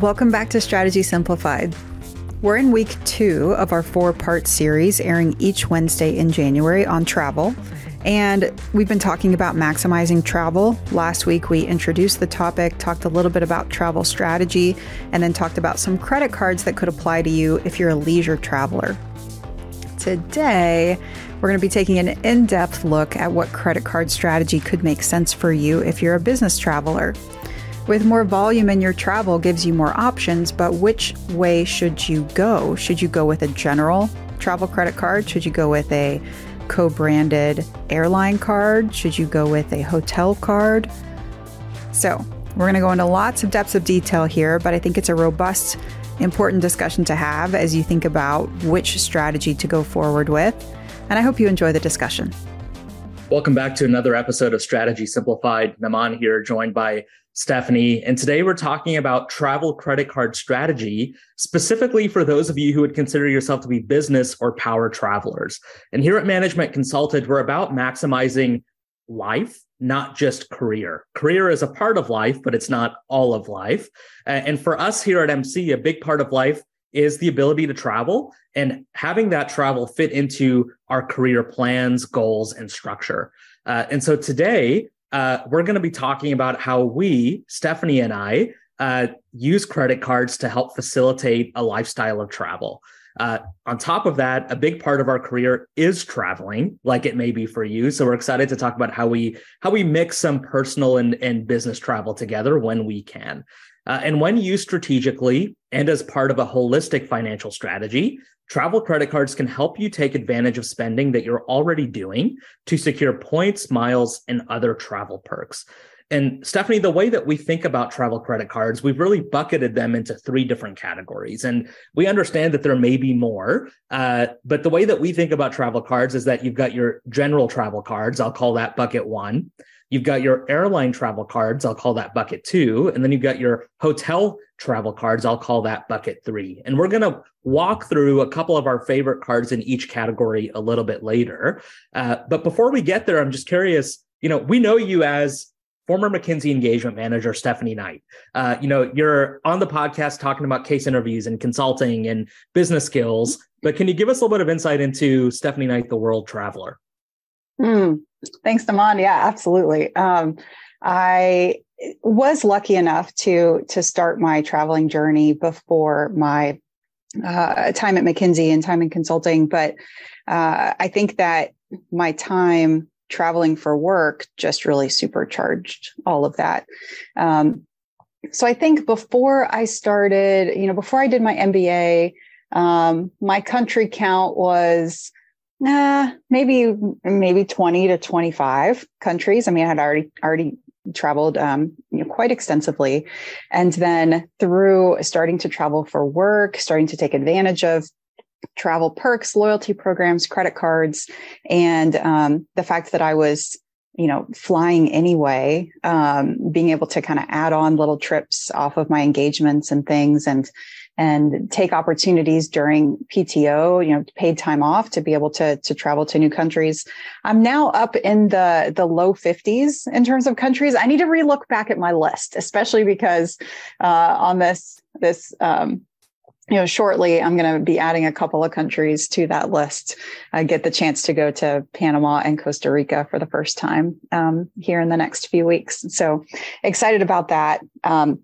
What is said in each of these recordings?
Welcome back to Strategy Simplified. We're in week two of our four part series, airing each Wednesday in January on travel. And we've been talking about maximizing travel. Last week, we introduced the topic, talked a little bit about travel strategy, and then talked about some credit cards that could apply to you if you're a leisure traveler. Today, we're going to be taking an in depth look at what credit card strategy could make sense for you if you're a business traveler. With more volume in your travel gives you more options, but which way should you go? Should you go with a general travel credit card? Should you go with a co branded airline card? Should you go with a hotel card? So, we're going to go into lots of depths of detail here, but I think it's a robust, important discussion to have as you think about which strategy to go forward with. And I hope you enjoy the discussion. Welcome back to another episode of Strategy Simplified. Naman here, joined by Stephanie. And today we're talking about travel credit card strategy, specifically for those of you who would consider yourself to be business or power travelers. And here at Management Consulted, we're about maximizing life, not just career. Career is a part of life, but it's not all of life. And for us here at MC, a big part of life is the ability to travel and having that travel fit into our career plans, goals, and structure. Uh, and so today, uh, we're going to be talking about how we, Stephanie and I, uh, use credit cards to help facilitate a lifestyle of travel. Uh, on top of that, a big part of our career is traveling, like it may be for you. So we're excited to talk about how we how we mix some personal and, and business travel together when we can. Uh, and when used strategically and as part of a holistic financial strategy, travel credit cards can help you take advantage of spending that you're already doing to secure points, miles, and other travel perks. And Stephanie, the way that we think about travel credit cards, we've really bucketed them into three different categories. And we understand that there may be more, uh, but the way that we think about travel cards is that you've got your general travel cards. I'll call that bucket one. You've got your airline travel cards. I'll call that bucket two. And then you've got your hotel travel cards. I'll call that bucket three. And we're going to walk through a couple of our favorite cards in each category a little bit later. Uh, but before we get there, I'm just curious, you know, we know you as former McKinsey engagement manager Stephanie Knight. Uh, you know, you're on the podcast talking about case interviews and consulting and business skills, but can you give us a little bit of insight into Stephanie Knight, the world traveler? Mm, thanks, Naman. Yeah, absolutely. Um, I was lucky enough to to start my traveling journey before my uh, time at McKinsey and time in consulting, but uh, I think that my time traveling for work just really supercharged all of that. Um, so I think before I started, you know, before I did my MBA, um, my country count was nah, maybe maybe 20 to 25 countries. I mean, I had already already traveled um, you know, quite extensively. And then through starting to travel for work, starting to take advantage of travel perks, loyalty programs, credit cards, and um, the fact that I was you know flying anyway um, being able to kind of add on little trips off of my engagements and things and and take opportunities during PTO, you know, paid time off to be able to to travel to new countries. I'm now up in the the low 50s in terms of countries. I need to relook back at my list, especially because uh, on this this um, you know, shortly I'm going to be adding a couple of countries to that list. I get the chance to go to Panama and Costa Rica for the first time um, here in the next few weeks. So excited about that. Um,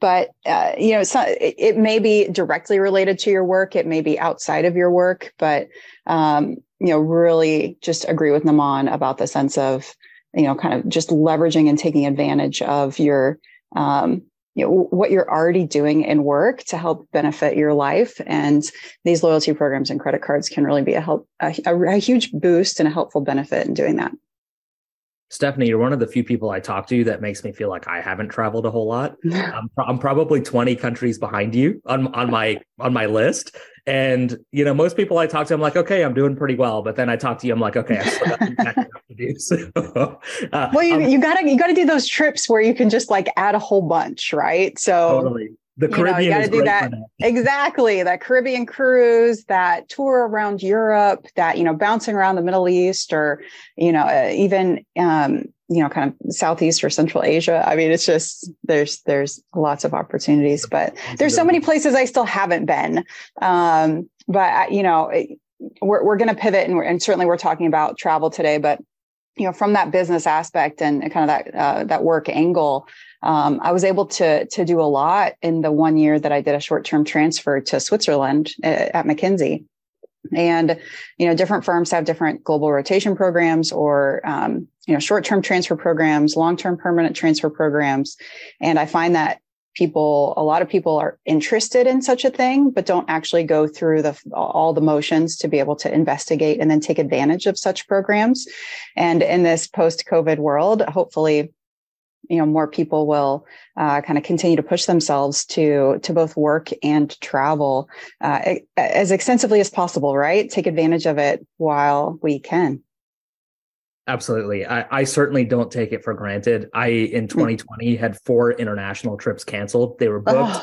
but uh, you know so it, it, may be directly related to your work it may be outside of your work but um, you know really just agree with naman about the sense of you know kind of just leveraging and taking advantage of your um, you know what you're already doing in work to help benefit your life. And these loyalty programs and credit cards can really be a help a, a, huge boost and a helpful benefit in doing that Stephanie, you're one of the few people I talk to that makes me feel like I haven't traveled a whole lot. I'm, I'm, probably 20 countries behind you on on my on my list, and you know most people I talk to, I'm like, okay, I'm doing pretty well. But then I talk to you, I'm like, okay, I still got to do. So, uh, well, you, um, you gotta you gotta do those trips where you can just like add a whole bunch, right? So totally the Caribbean. You, know, you got to do that. exactly. That Caribbean cruise, that tour around Europe, that you know, bouncing around the Middle East, or you know, uh, even um, you know, kind of Southeast or Central Asia. I mean, it's just there's there's lots of opportunities, but there's so many places I still haven't been. Um, but you know, we're we're going to pivot, and, and certainly we're talking about travel today, but you know, from that business aspect and kind of that uh, that work angle, um, I was able to to do a lot in the one year that I did a short term transfer to Switzerland uh, at McKinsey. And you know, different firms have different global rotation programs, or um, you know, short term transfer programs, long term permanent transfer programs. And I find that people a lot of people are interested in such a thing but don't actually go through the all the motions to be able to investigate and then take advantage of such programs and in this post covid world hopefully you know more people will uh, kind of continue to push themselves to to both work and travel uh, as extensively as possible right? Take advantage of it while we can. Absolutely. I, I certainly don't take it for granted. I in 2020 hmm. had four international trips canceled. They were booked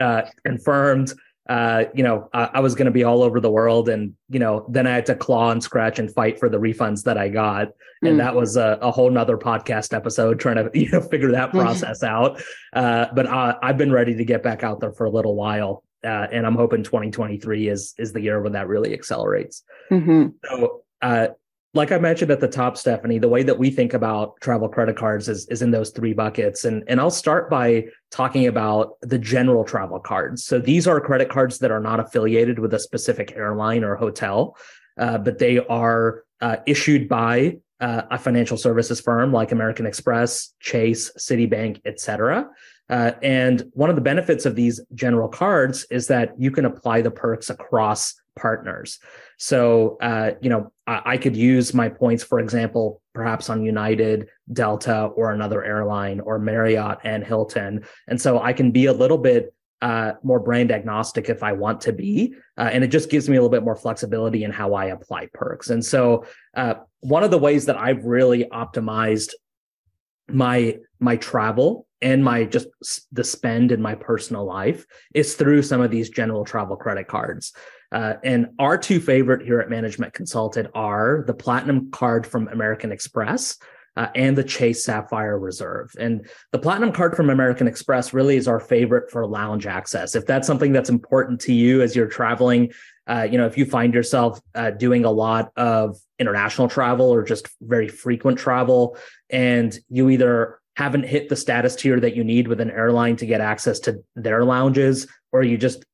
oh. uh, confirmed uh, you know, I, I was going to be all over the world, and you know, then I had to claw and scratch and fight for the refunds that I got, and mm. that was a, a, whole nother podcast episode trying to you know figure that mm-hmm. process out. Uh, but uh, I've been ready to get back out there for a little while, uh, and I'm hoping 2023 is is the year when that really accelerates. Mm-hmm. So, uh, like I mentioned at the top, Stephanie, the way that we think about travel credit cards is, is in those three buckets. And, and I'll start by talking about the general travel cards. So these are credit cards that are not affiliated with a specific airline or hotel, uh, but they are uh, issued by uh, a financial services firm like American Express, Chase, Citibank, et cetera. Uh, and one of the benefits of these general cards is that you can apply the perks across partners. So, uh, you know, I, I, could use my points, for example, perhaps on United, Delta, or another airline, or Marriott and Hilton. And so I can be a little bit uh, more brand agnostic if I want to be. Uh, and it just gives me a little bit more flexibility in how I apply perks. And so, uh, one of the ways that I've really optimized my my travel and my just the spend in my personal life is through some of these general travel credit cards. Uh, and our two favorite here at Management Consulted are the Platinum card from American Express uh, and the Chase Sapphire Reserve. And the Platinum card from American Express really is our favorite for lounge access. If that's something that's important to you as you're traveling, uh, you know, if you find yourself uh, doing a lot of international travel or just very frequent travel, and you either haven't hit the status tier that you need with an airline to get access to their lounges, or you just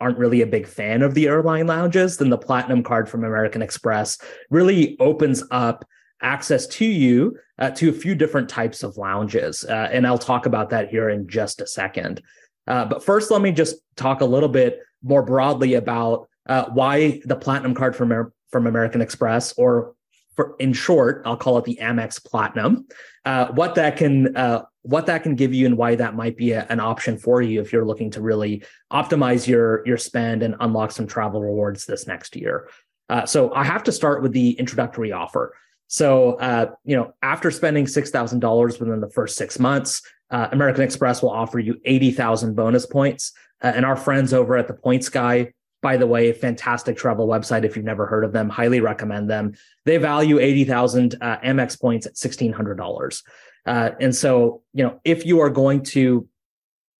aren't really a big fan of the airline lounges, then the platinum card from American Express really opens up access to you uh, to a few different types of lounges. Uh, and I'll talk about that here in just a second. Uh, but first, let me just talk a little bit more broadly about uh, why the platinum card from, from American Express, or for in short, I'll call it the Amex Platinum. Uh, what that can uh, what that can give you and why that might be a, an option for you if you're looking to really optimize your your spend and unlock some travel rewards this next year. Uh, so I have to start with the introductory offer. So uh, you know, after spending six thousand dollars within the first six months, uh, American Express will offer you eighty thousand bonus points. Uh, and our friends over at the Points Guy by the way, fantastic travel website. If you've never heard of them, highly recommend them. They value 80,000 uh, Amex points at $1,600. Uh, and so, you know, if you are going to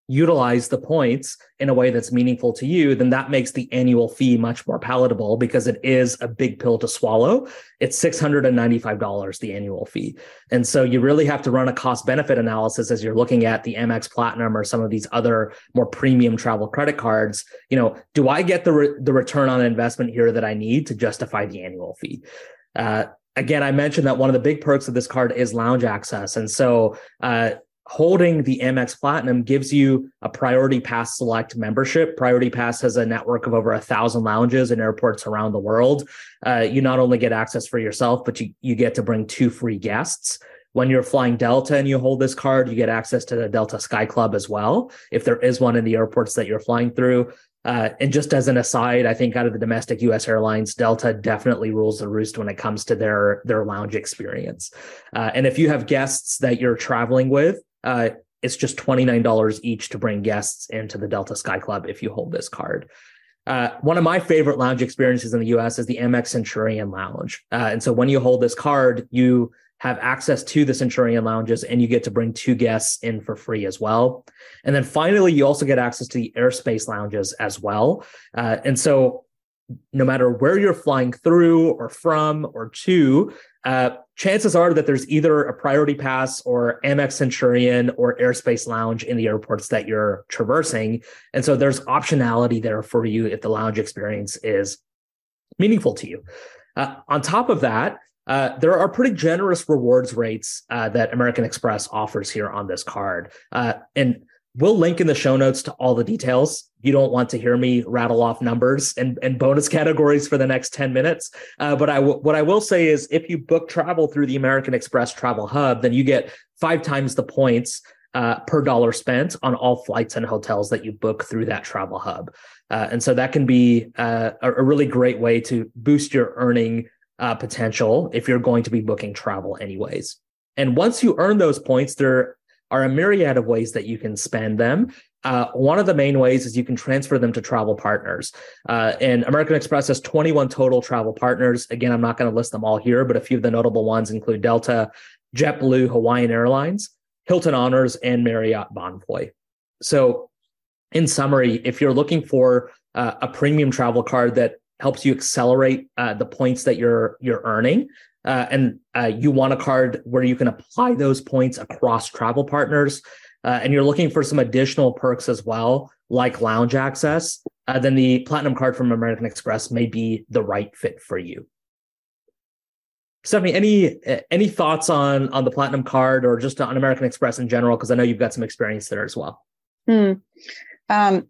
utilize the points in a way that's meaningful to you, then that makes the annual fee much more palatable because it is a big pill to swallow. It's $695, the annual fee. And so you really have to run a cost benefit analysis as you're looking at the Amex Platinum or some of these other more premium travel credit cards. You know, do I get the, re- the return on investment here that I need to justify the annual fee? Uh, again, I mentioned that one of the big perks of this card is lounge access. And so, uh, holding the Amex Platinum gives you a Priority Pass Select membership. Priority Pass has a network of over a thousand lounges in airports around the world. Uh, you not only get access for yourself, but you, you get to bring two free guests. When you're flying Delta and you hold this card, you get access to the Delta Sky Club as well, if there is one in the airports that you're flying through. Uh, and just as an aside, I think out of the domestic U.S. airlines, Delta definitely rules the roost when it comes to their their lounge experience. Uh, and if you have guests that you're traveling with, uh, it's just twenty nine dollars each to bring guests into the Delta Sky Club if you hold this card. Uh, one of my favorite lounge experiences in the U.S. is the Amex Centurion Lounge, uh, and so when you hold this card, you have access to the Centurion lounges and you get to bring two guests in for free as well. And then finally, you also get access to the airspace lounges as well. Uh, and so no matter where you're flying through or from or to, uh, chances are that there's either a priority pass or Amex Centurion or Airspace Lounge in the airports that you're traversing. And so there's optionality there for you if the lounge experience is meaningful to you. Uh, on top of that, uh, there are pretty generous rewards rates uh, that American Express offers here on this card. Uh, and We'll link in the show notes to all the details. You don't want to hear me rattle off numbers and, and bonus categories for the next 10 minutes. Uh, but I w- what I will say is if you book travel through the American Express Travel Hub, then you get five times the points uh, per dollar spent on all flights and hotels that you book through that travel hub. Uh, and so that can be uh, a, a, really great way to boost your earning uh, potential if you're going to be booking travel anyways. And once you earn those points, there are a myriad of ways that you can spend them. Uh, one of the main ways is you can transfer them to travel partners. Uh, and American Express has 21 total travel partners. Again, I'm not going to list them all here, but a few of the notable ones include Delta, JetBlue, Hawaiian Airlines, Hilton Honors, and Marriott Bonvoy. So, in summary, if you're looking for uh, a premium travel card that helps you accelerate uh, the points that you're you're earning, uh, and uh, you want a card where you can apply those points across travel partners, uh, and you're looking for some additional perks as well, like lounge access, uh, then the platinum card from American Express may be the right fit for you. Stephanie, any any thoughts on on the platinum card or just on American Express in general? Because I know you've got some experience there as well. Hmm. Um,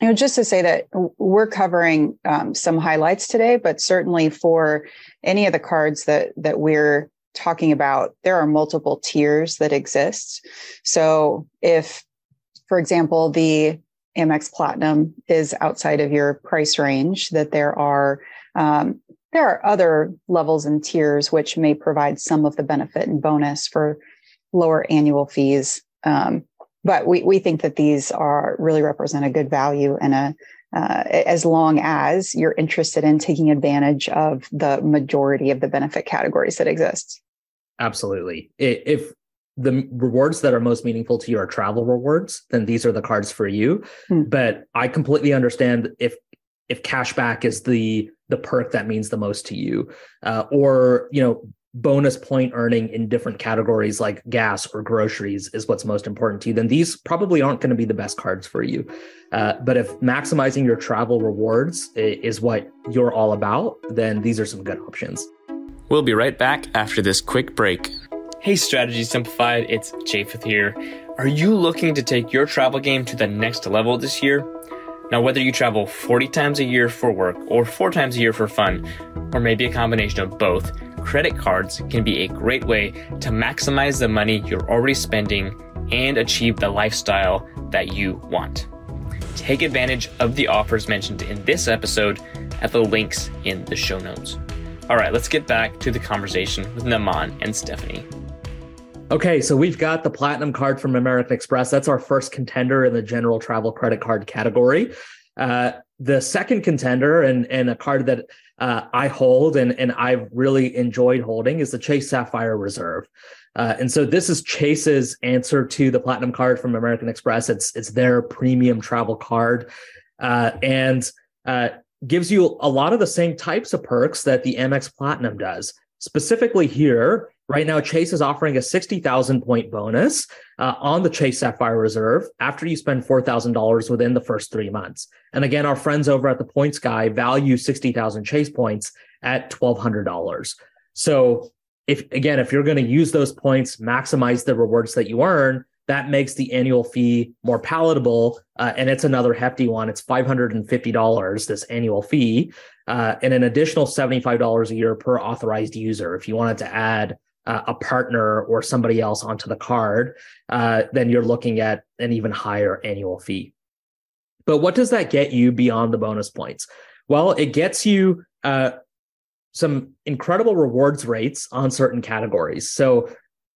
you know, just to say that we're covering um, some highlights today, but certainly for any of the cards that that we're talking about, there are multiple tiers that exist. So if, for example, the Amex Platinum is outside of your price range, that there are um, there are other levels and tiers which may provide some of the benefit and bonus for lower annual fees. Um, but we, we think that these are really represent a good value and a uh, as long as you're interested in taking advantage of the majority of the benefit categories that exist. Absolutely. If the rewards that are most meaningful to you are travel rewards, then these are the cards for you. Hmm. But I completely understand if if cashback is the the perk that means the most to you, uh, or you know bonus point earning in different categories like gas or groceries is what's most important to you, then these probably aren't going to be the best cards for you. Uh, but if maximizing your travel rewards is what you're all about, then these are some good options. We'll be right back after this quick break. Hey, Strategy Simplified, it's Japheth here. Are you looking to take your travel game to the next level this year? Now, whether you travel 40 times a year for work or four times a year for fun, or maybe a combination of both, credit cards can be a great way to maximize the money you're already spending and achieve the lifestyle that you want. Take advantage of the offers mentioned in this episode at the links in the show notes. All right, let's get back to the conversation with Naman and Stephanie. Okay, so we've got the platinum card from American Express. That's our first contender in the general travel credit card category. Uh, the second contender and, and a card that uh, I hold and, and I've really enjoyed holding is the Chase Sapphire Reserve. Uh, and so this is Chase's answer to the platinum card from American Express. It's it's their premium travel card, uh, and uh, gives you a lot of the same types of perks that the Amex Platinum does. Specifically here, right now, Chase is offering a 60,000 point bonus uh, on the Chase Sapphire Reserve after you spend $4,000 within the first three months. And again, our friends over at the Points Guy value 60,000 Chase points at $1,200. So if again, if you're going to use those points, maximize the rewards that you earn, that makes the annual fee more palatable. Uh, and it's another hefty one. It's $550, this annual fee, uh, and an additional $75 a year per authorized user. If you wanted to add uh, a partner or somebody else onto the card, uh, then you're looking at an even higher annual fee. But what does that get you beyond the bonus points? Well, it gets you uh, some incredible rewards rates on certain categories. So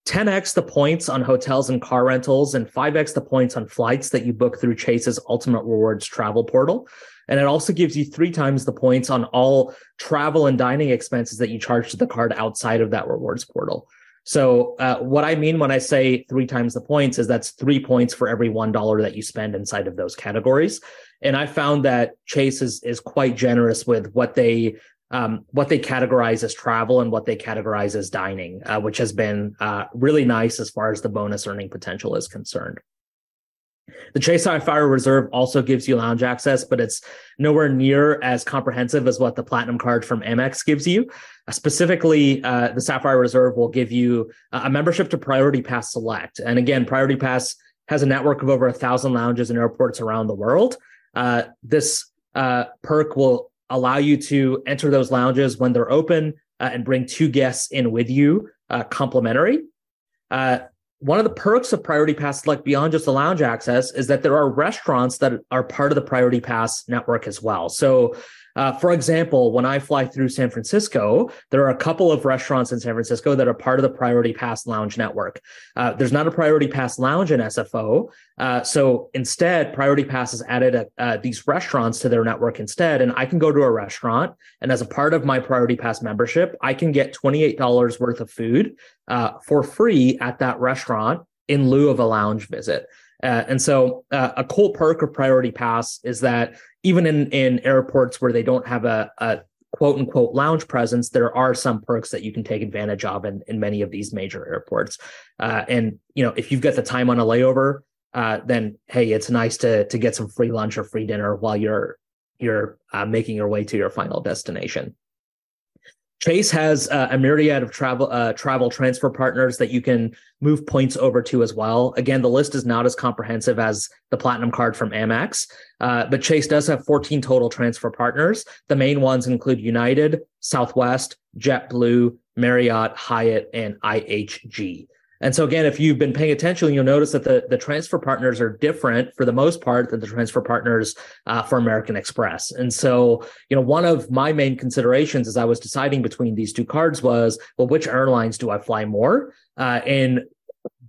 10x the points on hotels and car rentals and 5x the points on flights that you book through Chase's Ultimate Rewards travel portal. And it also gives you three times the points on all travel and dining expenses that you charge to the card outside of that rewards portal. So, uh, what I mean when I say three times the points is that's three points for every one dollar that you spend inside of those categories. And I found that Chase is is quite generous with what they um, what they categorize as travel and what they categorize as dining, uh, which has been uh, really nice as far as the bonus earning potential is concerned. The Chase Sapphire Reserve also gives you lounge access, but it's nowhere near as comprehensive as what the Platinum card from Amex gives you. Uh, specifically, uh, the Sapphire Reserve will give you a membership to Priority Pass Select. And again, Priority Pass has a network of over a thousand lounges and airports around the world. Uh, this uh, perk will allow you to enter those lounges when they're open uh, and bring two guests in with you, uh, complimentary. Uh, one of the perks of Priority Pass Select beyond just the lounge access is that there are restaurants that are part of the Priority Pass network as well. So uh, for example, when I fly through San Francisco, there are a couple of restaurants in San Francisco that are part of the Priority Pass Lounge network. Uh, there's not a Priority Pass Lounge in SFO. Uh, so instead, Priority Pass has added a, uh, these restaurants to their network instead. And I can go to a restaurant, and as a part of my Priority Pass membership, I can get $28 worth of food uh, for free at that restaurant in lieu of a lounge visit. Uh, and so, uh, a cool perk of Priority Pass is that even in in airports where they don't have a, a quote unquote lounge presence, there are some perks that you can take advantage of in, in many of these major airports. Uh, and you know, if you've got the time on a layover, uh, then hey, it's nice to to get some free lunch or free dinner while you're you're uh, making your way to your final destination. Chase has uh, a myriad of travel uh, travel transfer partners that you can move points over to as well. Again, the list is not as comprehensive as the platinum card from Amex, uh, but Chase does have 14 total transfer partners. The main ones include United, Southwest, JetBlue, Marriott, Hyatt, and IHG. And so again, if you've been paying attention, you'll notice that the, the transfer partners are different for the most part than the transfer partners uh, for American Express. And so, you know, one of my main considerations as I was deciding between these two cards was, well, which airlines do I fly more? Uh, and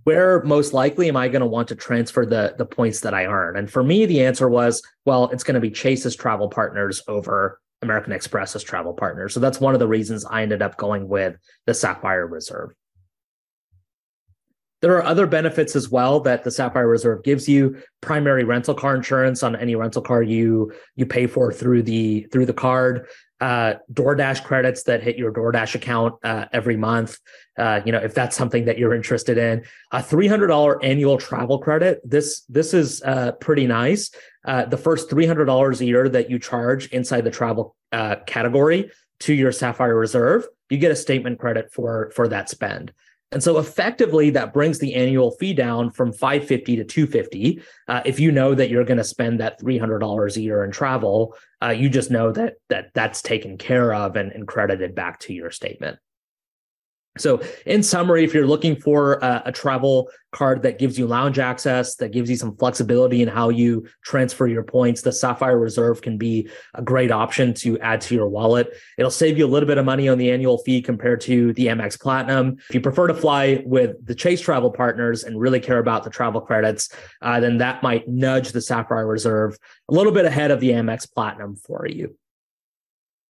where most likely am I going to want to transfer the the points that I earn? And for me, the answer was, well, it's going to be Chase's travel partners over American Express's travel partners. So that's one of the reasons I ended up going with the Sapphire Reserve. There are other benefits as well that the Sapphire Reserve gives you. Primary rental car insurance on any rental car you you pay for through the through the card. Uh, DoorDash credits that hit your DoorDash account uh, every month. Uh, you know, if that's something that you're interested in, a three hundred dollar annual travel credit. This this is uh, pretty nice. Uh, the first three hundred dollars a year that you charge inside the travel uh, category to your Sapphire Reserve, you get a statement credit for for that spend. And so effectively that brings the annual fee down from 550 to 250. Uh, if you know that you're going to spend that $300 a year in travel, uh, you just know that that that's taken care of and, and credited back to your statement. So, in summary, if you're looking for a, a, travel card that gives you lounge access, that gives you some flexibility in how you transfer your points, the Sapphire Reserve can be a great option to add to your wallet. It'll save you a little bit of money on the annual fee compared to the Amex Platinum. If you prefer to fly with the Chase travel partners and really care about the travel credits, uh, then that might nudge the Sapphire Reserve a little bit ahead of the Amex Platinum for you.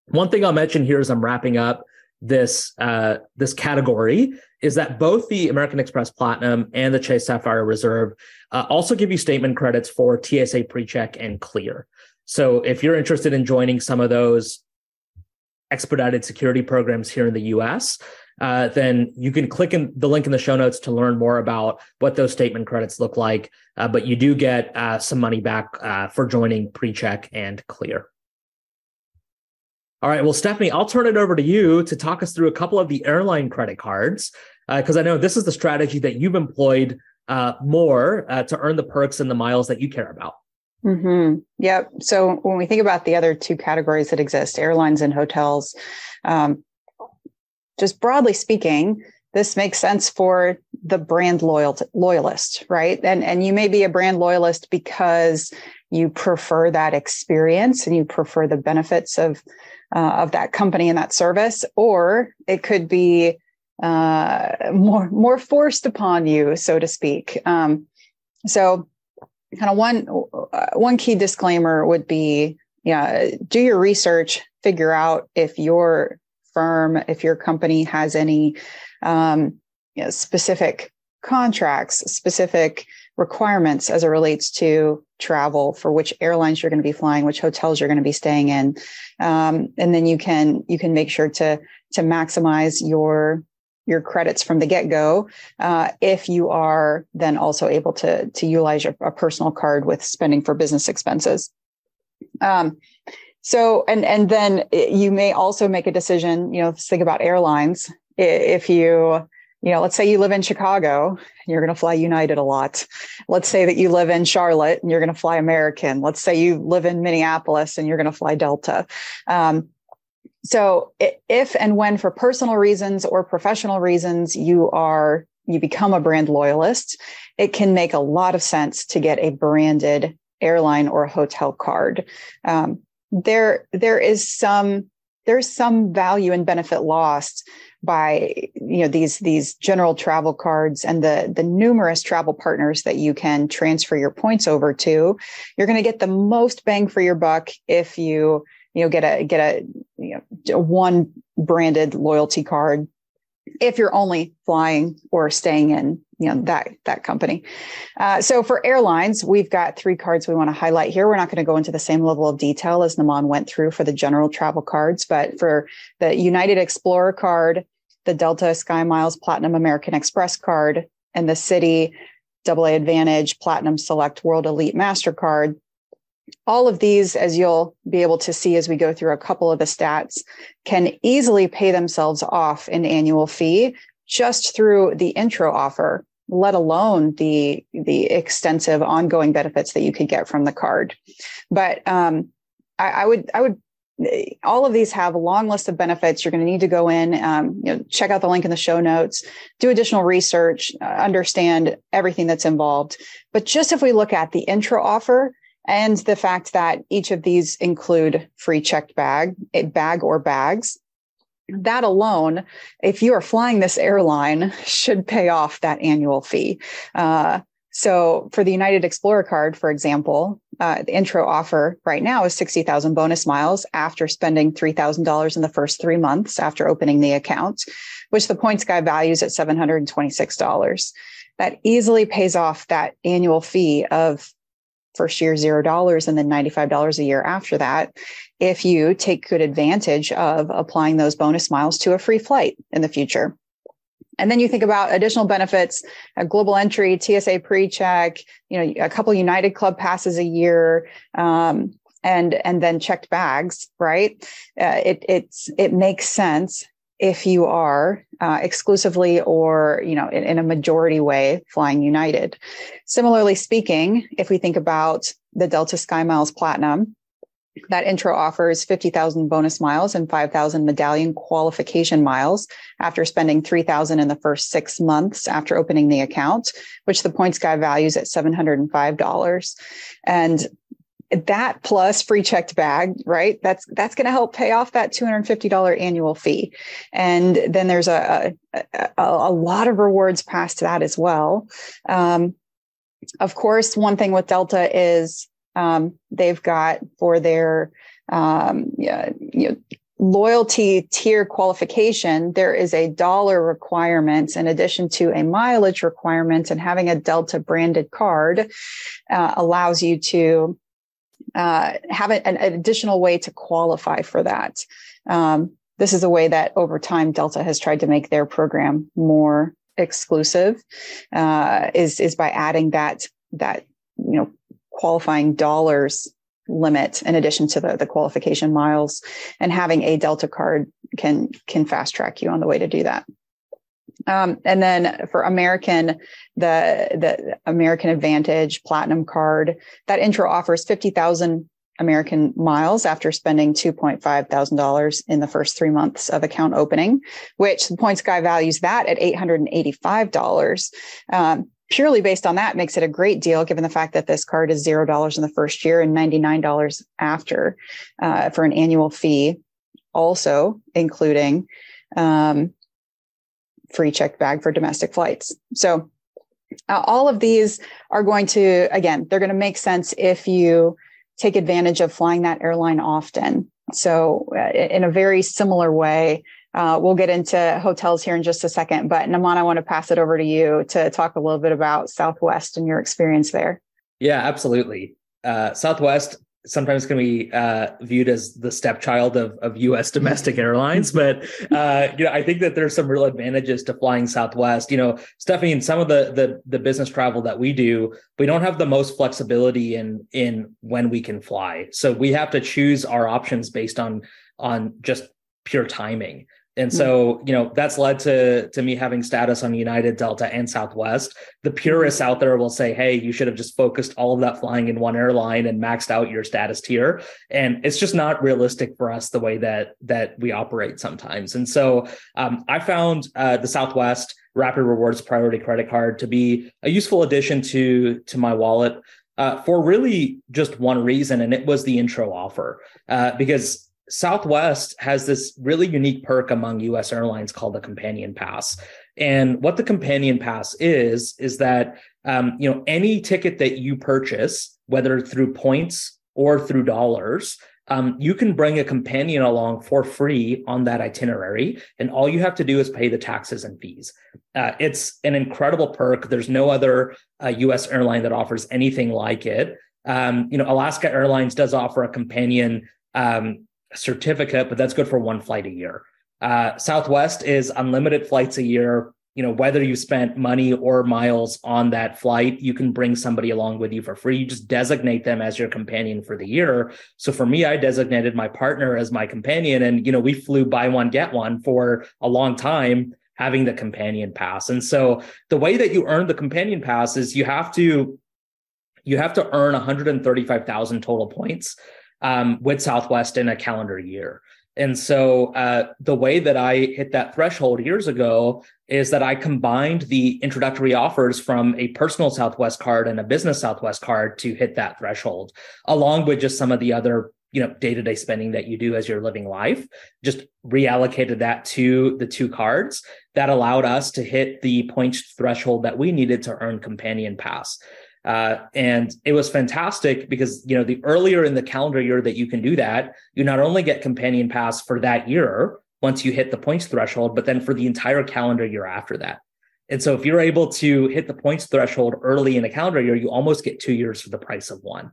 One thing I'll mention here as I'm wrapping up this uh, this category is that both the American Express Platinum and the Chase Sapphire Reserve uh, also give you statement credits for TSA PreCheck and Clear. So if you're interested in joining some of those expedited security programs here in the U.S., uh, then you can click in the link in the show notes to learn more about what those statement credits look like. Uh, but you do get uh, some money back uh, for joining PreCheck and Clear. All right. Well, Stephanie, I'll turn it over to you to talk us through a couple of the airline credit cards, because uh, I know this is the strategy that you've employed uh, more uh, to earn the perks and the miles that you care about. Mm-hmm. Yep. So when we think about the other two categories that exist, airlines and hotels, um, just broadly speaking, this makes sense for the brand loyal loyalist, right? And and you may be a brand loyalist because you prefer that experience and you prefer the benefits of uh, of that company and that service, or it could be uh, more more forced upon you, so to speak. Um, so, kind of one uh, one key disclaimer would be, yeah, do your research, figure out if your firm, if your company has any um, you know, specific contracts, specific requirements as it relates to travel for which airlines you're going to be flying, which hotels you're going to be staying in, um, and then you can you can make sure to to maximize your your credits from the get go. Uh, if you are then also able to to utilize a, a personal card with spending for business expenses. Um, so and and then you may also make a decision. You know, think about airlines. If you you know, let's say you live in Chicago, you're going to fly United a lot. Let's say that you live in Charlotte and you're going to fly American. Let's say you live in Minneapolis and you're going to fly Delta. Um, so if and when for personal reasons or professional reasons you are you become a brand loyalist it can make a lot of sense to get a branded airline or a hotel card um, there there is some there's some value and benefit lost by you know these these general travel cards and the the numerous travel partners that you can transfer your points over to you're going to get the most bang for your buck if you you know get a get a you know one branded loyalty card if you're only flying or staying in you know that that company. Uh, so for airlines we've got three cards we want to highlight here. We're not going to go into the same level of detail as naman went through for the general travel cards but for the united explorer card the delta sky miles platinum american express card and the Citi aa advantage platinum select world elite mastercard all of these, as you'll be able to see as we go through a couple of the stats, can easily pay themselves off an annual fee just through the intro offer, let alone the the extensive ongoing benefits that you could get from the card. But um, I, I would I would all of these have a long list of benefits. You're going to need to go in, um, you know, check out the link in the show notes, do additional research, uh, understand everything that's involved. But just if we look at the intro offer, and the fact that each of these include free checked bag, a bag or bags. That alone, if you are flying this airline, should pay off that annual fee. Uh, so for the United Explorer card, for example, uh, the intro offer right now is 60,000 bonus miles after spending $3,000 in the first three months after opening the account, which the points guy values at $726. That easily pays off that annual fee of first year zero dollars and then $95 a year after that if you take good advantage of applying those bonus miles to a free flight in the future and then you think about additional benefits a global entry tsa pre-check you know a couple united club passes a year um, and and then checked bags right? Uh, it it's it makes sense if you are uh, exclusively or you know in, in, a majority way flying united. Similarly speaking if we think about the delta sky miles platinum that intro offers 50,000 bonus miles and 5,000 medallion qualification miles after spending 3,000 in the first six months after opening the account, which the points guy values at $705. And that plus free checked bag, right? That's that's going to help pay off that $250 annual fee. And then there's a, a, a lot of rewards past that as well. Um, of course, one thing with Delta is um, they've got for their um, yeah, you know, loyalty tier qualification, there is a dollar requirement in addition to a mileage requirement, and having a Delta branded card uh, allows you to uh, have an, additional way to qualify for that. Um, this is a way that over time Delta has tried to make their program more exclusive. Uh, is is by adding that that qualifying dollars limit in addition to the, the qualification miles and having a delta card can can fast track you on the way to do that um, and then for American, the the American Advantage Platinum Card, that intro offers fifty thousand American miles after spending two point five thousand dollars in the first three months of account opening, which the Points Guy values that at eight hundred and eighty five dollars. Um, purely based on that makes it a great deal given the fact that this card is zero dollars in the first year and $99 after uh, for an annual fee also including um, free checked bag for domestic flights. So uh, all of these are going to, again, they're going to make sense if you take advantage of flying that airline often. So uh, in a very similar way, uh, we'll get into hotels here in just a second. But Naman, I want to pass it over to you to talk a little bit about Southwest and your experience there. Yeah, absolutely. Uh, Southwest sometimes can be uh, viewed as the stepchild of, of U.S. domestic airlines, but uh, you know I think that there's some real advantages to flying Southwest. You know, Stephanie, in some of the the the business travel that we do, we don't have the most flexibility in in when we can fly, so we have to choose our options based on on just pure timing. And hmm. so, you know, that's led to to me having status on United, Delta, and Southwest. The purists out there will say, "Hey, you should have just focused all of that flying in one airline and maxed out your status tier." And it's just not realistic for us the way that that we operate sometimes. And so, um, I found uh, the Southwest Rapid Rewards Priority Credit Card to be a useful addition to to my wallet. Uh, for really just one reason, and it was the intro offer. Uh, because Southwest has this really unique perk among US airlines called the Companion Pass. And what the Companion Pass is, is that um, you know any ticket that you purchase, whether through points or through dollars, um, you can bring a companion along for free on that itinerary, and all you have to do is pay the taxes and fees. Uh, it's an incredible perk. There's no other uh, U.S. airline that offers anything like it. Um, you know, Alaska Airlines does offer a companion um, certificate, but that's good for one flight a year. Uh, Southwest is unlimited flights a year. You know, whether you spent money or miles on that flight, you can bring somebody along with you for free. You just designate them as your companion for the year. So for me, I designated my partner as my companion. And, you know, we flew buy one, get one for a long time having the companion pass. And so the way that you earn the companion pass is you have to you have to earn 135,000 total points um, with Southwest in a calendar year. And so uh, the way that I hit that threshold years ago is that I combined the introductory offers from a personal Southwest card and a business Southwest card to hit that threshold, along with just some of the other you know day-to-day spending that you do as you're living life just reallocated that to the two cards that allowed us to hit the points threshold that we needed to earn companion pass uh, and it was fantastic because you know the earlier in the calendar year that you can do that, you not only get companion pass for that year once you hit the points threshold, but then for the entire calendar year after that. And so if you're able to hit the points threshold early in a calendar year, you almost get two years for the price of one.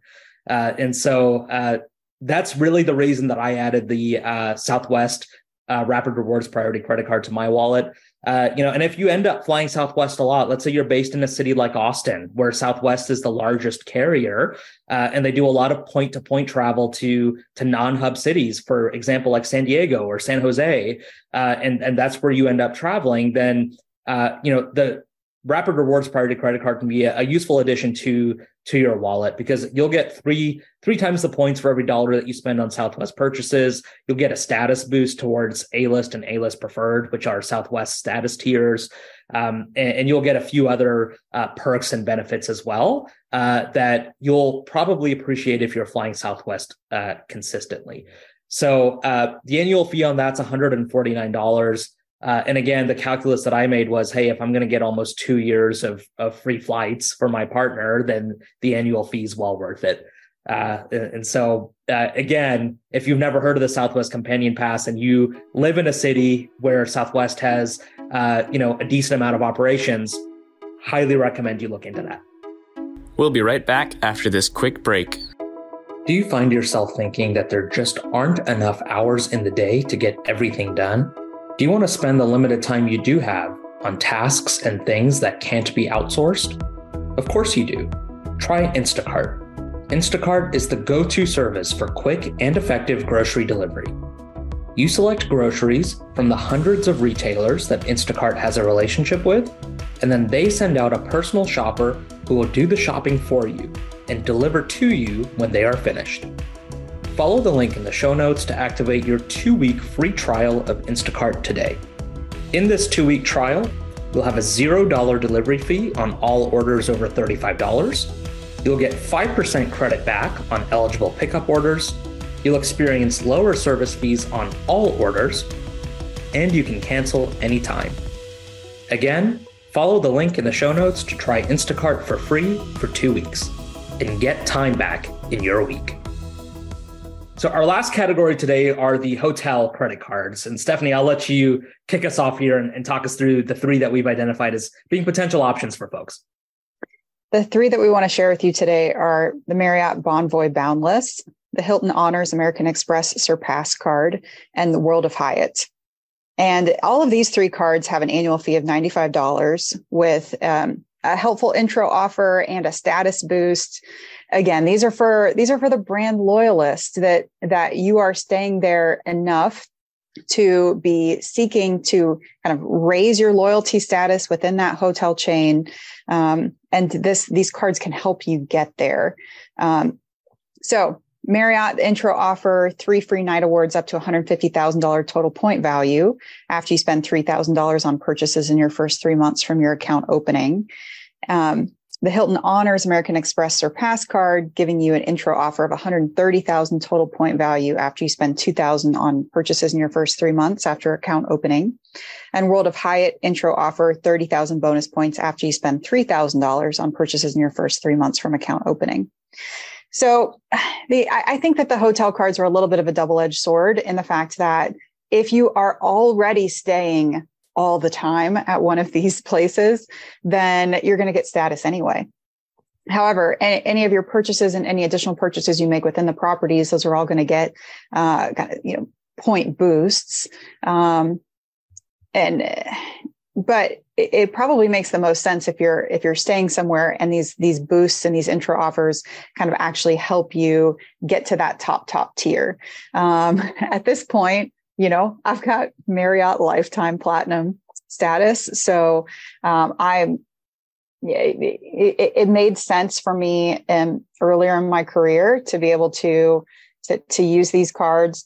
Uh, and so uh, that's really the reason that I added the uh, Southwest uh, Rapid Rewards Priority Credit Card to my wallet. Uh, you know, and if you end up flying Southwest a lot, let's say you're based in a city like Austin, where Southwest is the largest carrier, uh, and they do a lot of point to point travel to to non hub cities, for example, like San Diego or San Jose, uh, and and that's where you end up traveling. Then, uh, you know, the Rapid Rewards Priority Credit Card can be a, a useful addition to to your wallet because you'll get three three times the points for every dollar that you spend on Southwest purchases. You'll get a status boost towards A list and A list preferred, which are Southwest status tiers, um, and, and, you'll get a few other uh, perks and benefits as well uh, that you'll probably appreciate if you're flying Southwest uh, consistently. So uh, the annual fee on that's $149. Uh, and again, the calculus that I made was, hey, if I'm going to get almost two years of, of free flights for my partner, then the annual fee is well worth it. Uh, and so, uh, again, if you've never heard of the Southwest Companion Pass and you live in a city where Southwest has, uh, you know, a decent amount of operations, highly recommend you look into that. We'll be right back after this quick break. Do you find yourself thinking that there just aren't enough hours in the day to get everything done? Do you want to spend the limited time you do have on tasks and things that can't be outsourced? Of course you do. Try Instacart. Instacart is the go to service for quick and effective grocery delivery. You select groceries from the hundreds of retailers that Instacart has a relationship with, and then they send out a personal shopper who will do the shopping for you and deliver to you when they are finished. Follow the link in the show notes to activate your two week free trial of Instacart today. In this two week trial, you'll have a $0 delivery fee on all orders over $35. You'll get 5% credit back on eligible pickup orders. You'll experience lower service fees on all orders, and you can cancel anytime. Again, follow the link in the show notes to try Instacart for free for two weeks and get time back in your week. So our last category today are the hotel credit cards. And Stephanie, I'll let you kick us off here and, and talk us through the three that we've identified as being potential options for folks. The three that we want to share with you today are the Marriott Bonvoy Boundless, the Hilton Honors American Express Surpass card, and the World of Hyatt. And all of these three cards have an annual fee of $95 with um, a helpful intro offer and a status boost again these are for these are for the brand loyalists that that you are staying there enough to be seeking to kind of raise your loyalty status within that hotel chain um, and this these cards can help you get there um, so Marriott intro offer three free night awards up to $150,000 total point value after you spend $3,000 on purchases in your first three months from your account opening. Um, the Hilton Honors American Express Surpass card, giving you an intro offer of 130,000 total point value after you spend 2,000 on purchases in your first three months after account opening. And World of Hyatt intro offer 30,000 bonus points after you spend $3,000 on purchases in your first three months from account opening. So the, I, I think that the hotel cards are a little bit of a double-edged sword in the fact that if you are already staying all the time at one of these places, then you're going to get status anyway. However, any, of your purchases and any additional purchases you make within the properties, those are all going to get, uh, you know, point boosts. Um, and, but it, it probably makes the most sense if you're, if you're staying somewhere and these, these boosts and these intro offers kind of actually help you get to that top, top tier. Um, at this point, you know, I've got Marriott lifetime platinum status. So um, I'm, it, it, made sense for me and earlier in my career to be able to, to, to use these cards.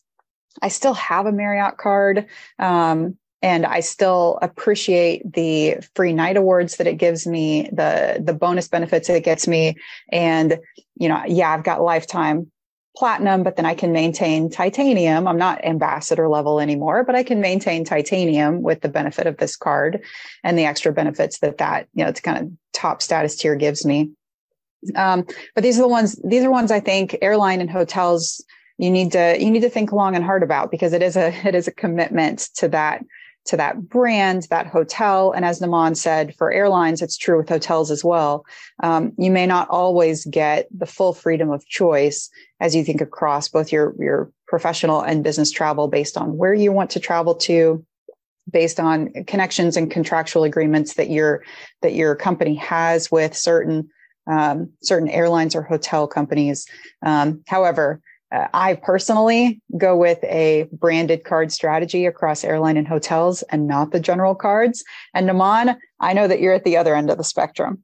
I still have a Marriott card. Um, and I still appreciate the free night awards that it gives me, the the bonus benefits it gets me, and you know, yeah, I've got lifetime platinum, but then I can maintain titanium. I'm not ambassador level anymore, but I can maintain titanium with the benefit of this card and the extra benefits that that, you know, it's kind of top status tier gives me. Um, but these are the ones, these are ones I think airline and hotels, you need to, you need to think long and hard about because it is a, it is a commitment to that to that brand, that hotel. And as Naman said, for airlines, it's true with hotels as well. Um, you may not always get the full freedom of choice as you think across both your, your professional and business travel based on where you want to travel to, based on connections and contractual agreements that your that your company has with certain um, certain airlines or hotel companies. Um, however, uh, I personally go with a branded card strategy across airline and hotels and not the general cards. And Naman, I know that you're at the other end of the spectrum.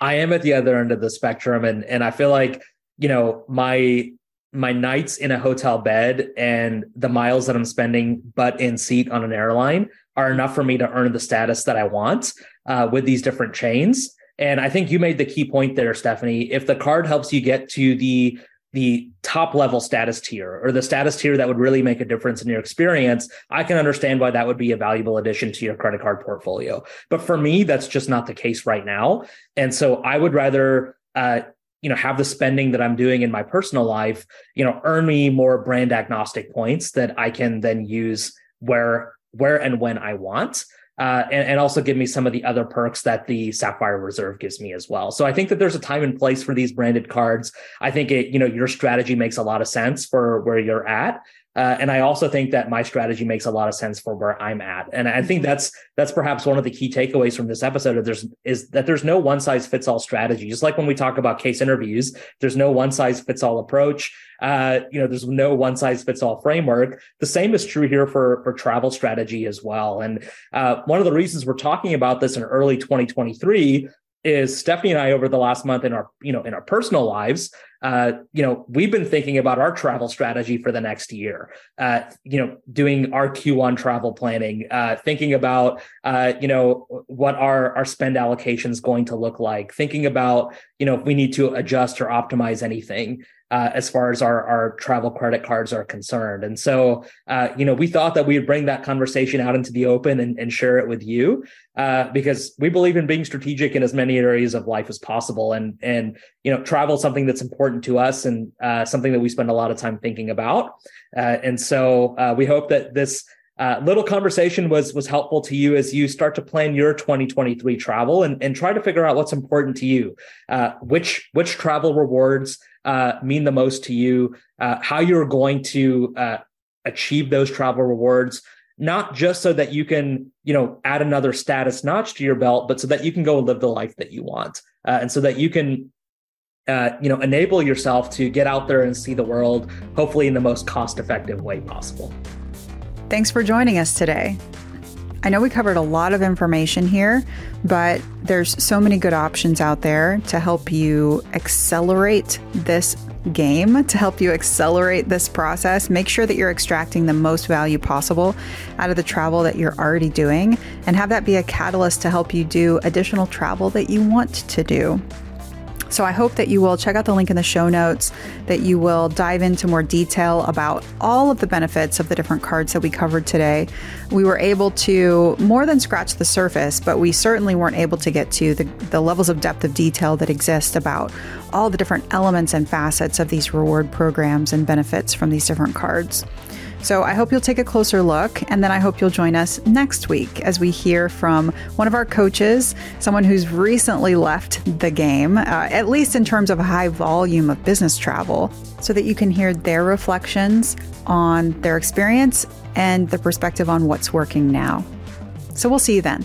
I am at the other end of the spectrum and and I feel like, you know, my my nights in a hotel bed and the miles that I'm spending but in seat on an airline are enough for me to earn the status that I want uh, with these different chains. And I think you made the key point there, Stephanie. If the card helps you get to the the top level status tier or the status tier that would really make a difference in your experience, I can understand why that would be a valuable addition to your credit card portfolio. But for me, that's just not the case right now. And so I would rather, uh, you know, have the spending that I'm doing in my personal life, you know, earn me more brand agnostic points that I can then use where, where and when I want uh, and, and, also give me some of the other perks that the Sapphire Reserve gives me as well. So I think that there's a time and place for these branded cards. I think it, you know, your strategy makes a lot of sense for where you're at. Uh, and I also think that my strategy makes a lot of sense for where I'm at. And I think that's that's perhaps one of the key takeaways from this episode. There's is that there's no one size fits all strategy. Just like when we talk about case interviews, there's no one size fits all approach. Uh, you know, there's no one size fits all framework. The same is true here for for travel strategy as well. And uh, one of the reasons we're talking about this in early 2023 is Stephanie and I over the last month in our you know in our personal lives uh, you know, we've been thinking about our travel strategy for the next year. Uh, you know, doing our Q1 travel planning, uh, thinking about uh, you know what our our spend allocation is going to look like, thinking about you know if we need to adjust or optimize anything. Uh, as far as our, our travel credit cards are concerned. And so, uh, you know, we thought that we would bring that conversation out into the open and, and share it with you uh, because we believe in being strategic in as many areas of life as possible. And, and you know, travel is something that's important to us and uh, something that we spend a lot of time thinking about. Uh, and so uh, we hope that this uh, little conversation was was helpful to you as you start to plan your 2023 travel and, and try to figure out what's important to you uh, which which travel rewards uh, mean the most to you uh, how you're going to uh, achieve those travel rewards not just so that you can you know add another status notch to your belt but so that you can go and live the life that you want uh, and so that you can you know enable yourself to get out there and see the world hopefully in the most cost effective way possible Thanks for joining us today. I know we covered a lot of information here, but there's so many good options out there to help you accelerate this game, to help you accelerate this process. Make sure that you're extracting the most value possible out of the travel that you're already doing and have that be a catalyst to help you do additional travel that you want to do. So I hope that you will check out the link in the show notes, that you will dive into more detail about all of the benefits of the different cards that we covered today. We were able to more than scratch the surface, but we certainly weren't able to get to the, the levels of depth of detail that exist about all the different elements and facets of these reward programs and benefits from these different cards. So I hope you'll take a closer look, and then I hope you'll join us next week as we hear from one of our coaches, someone who's recently left the game, uh, at least in terms of high volume of business travel, so that you can hear their reflections on their experience and the perspective on what's working now. So we'll see you then.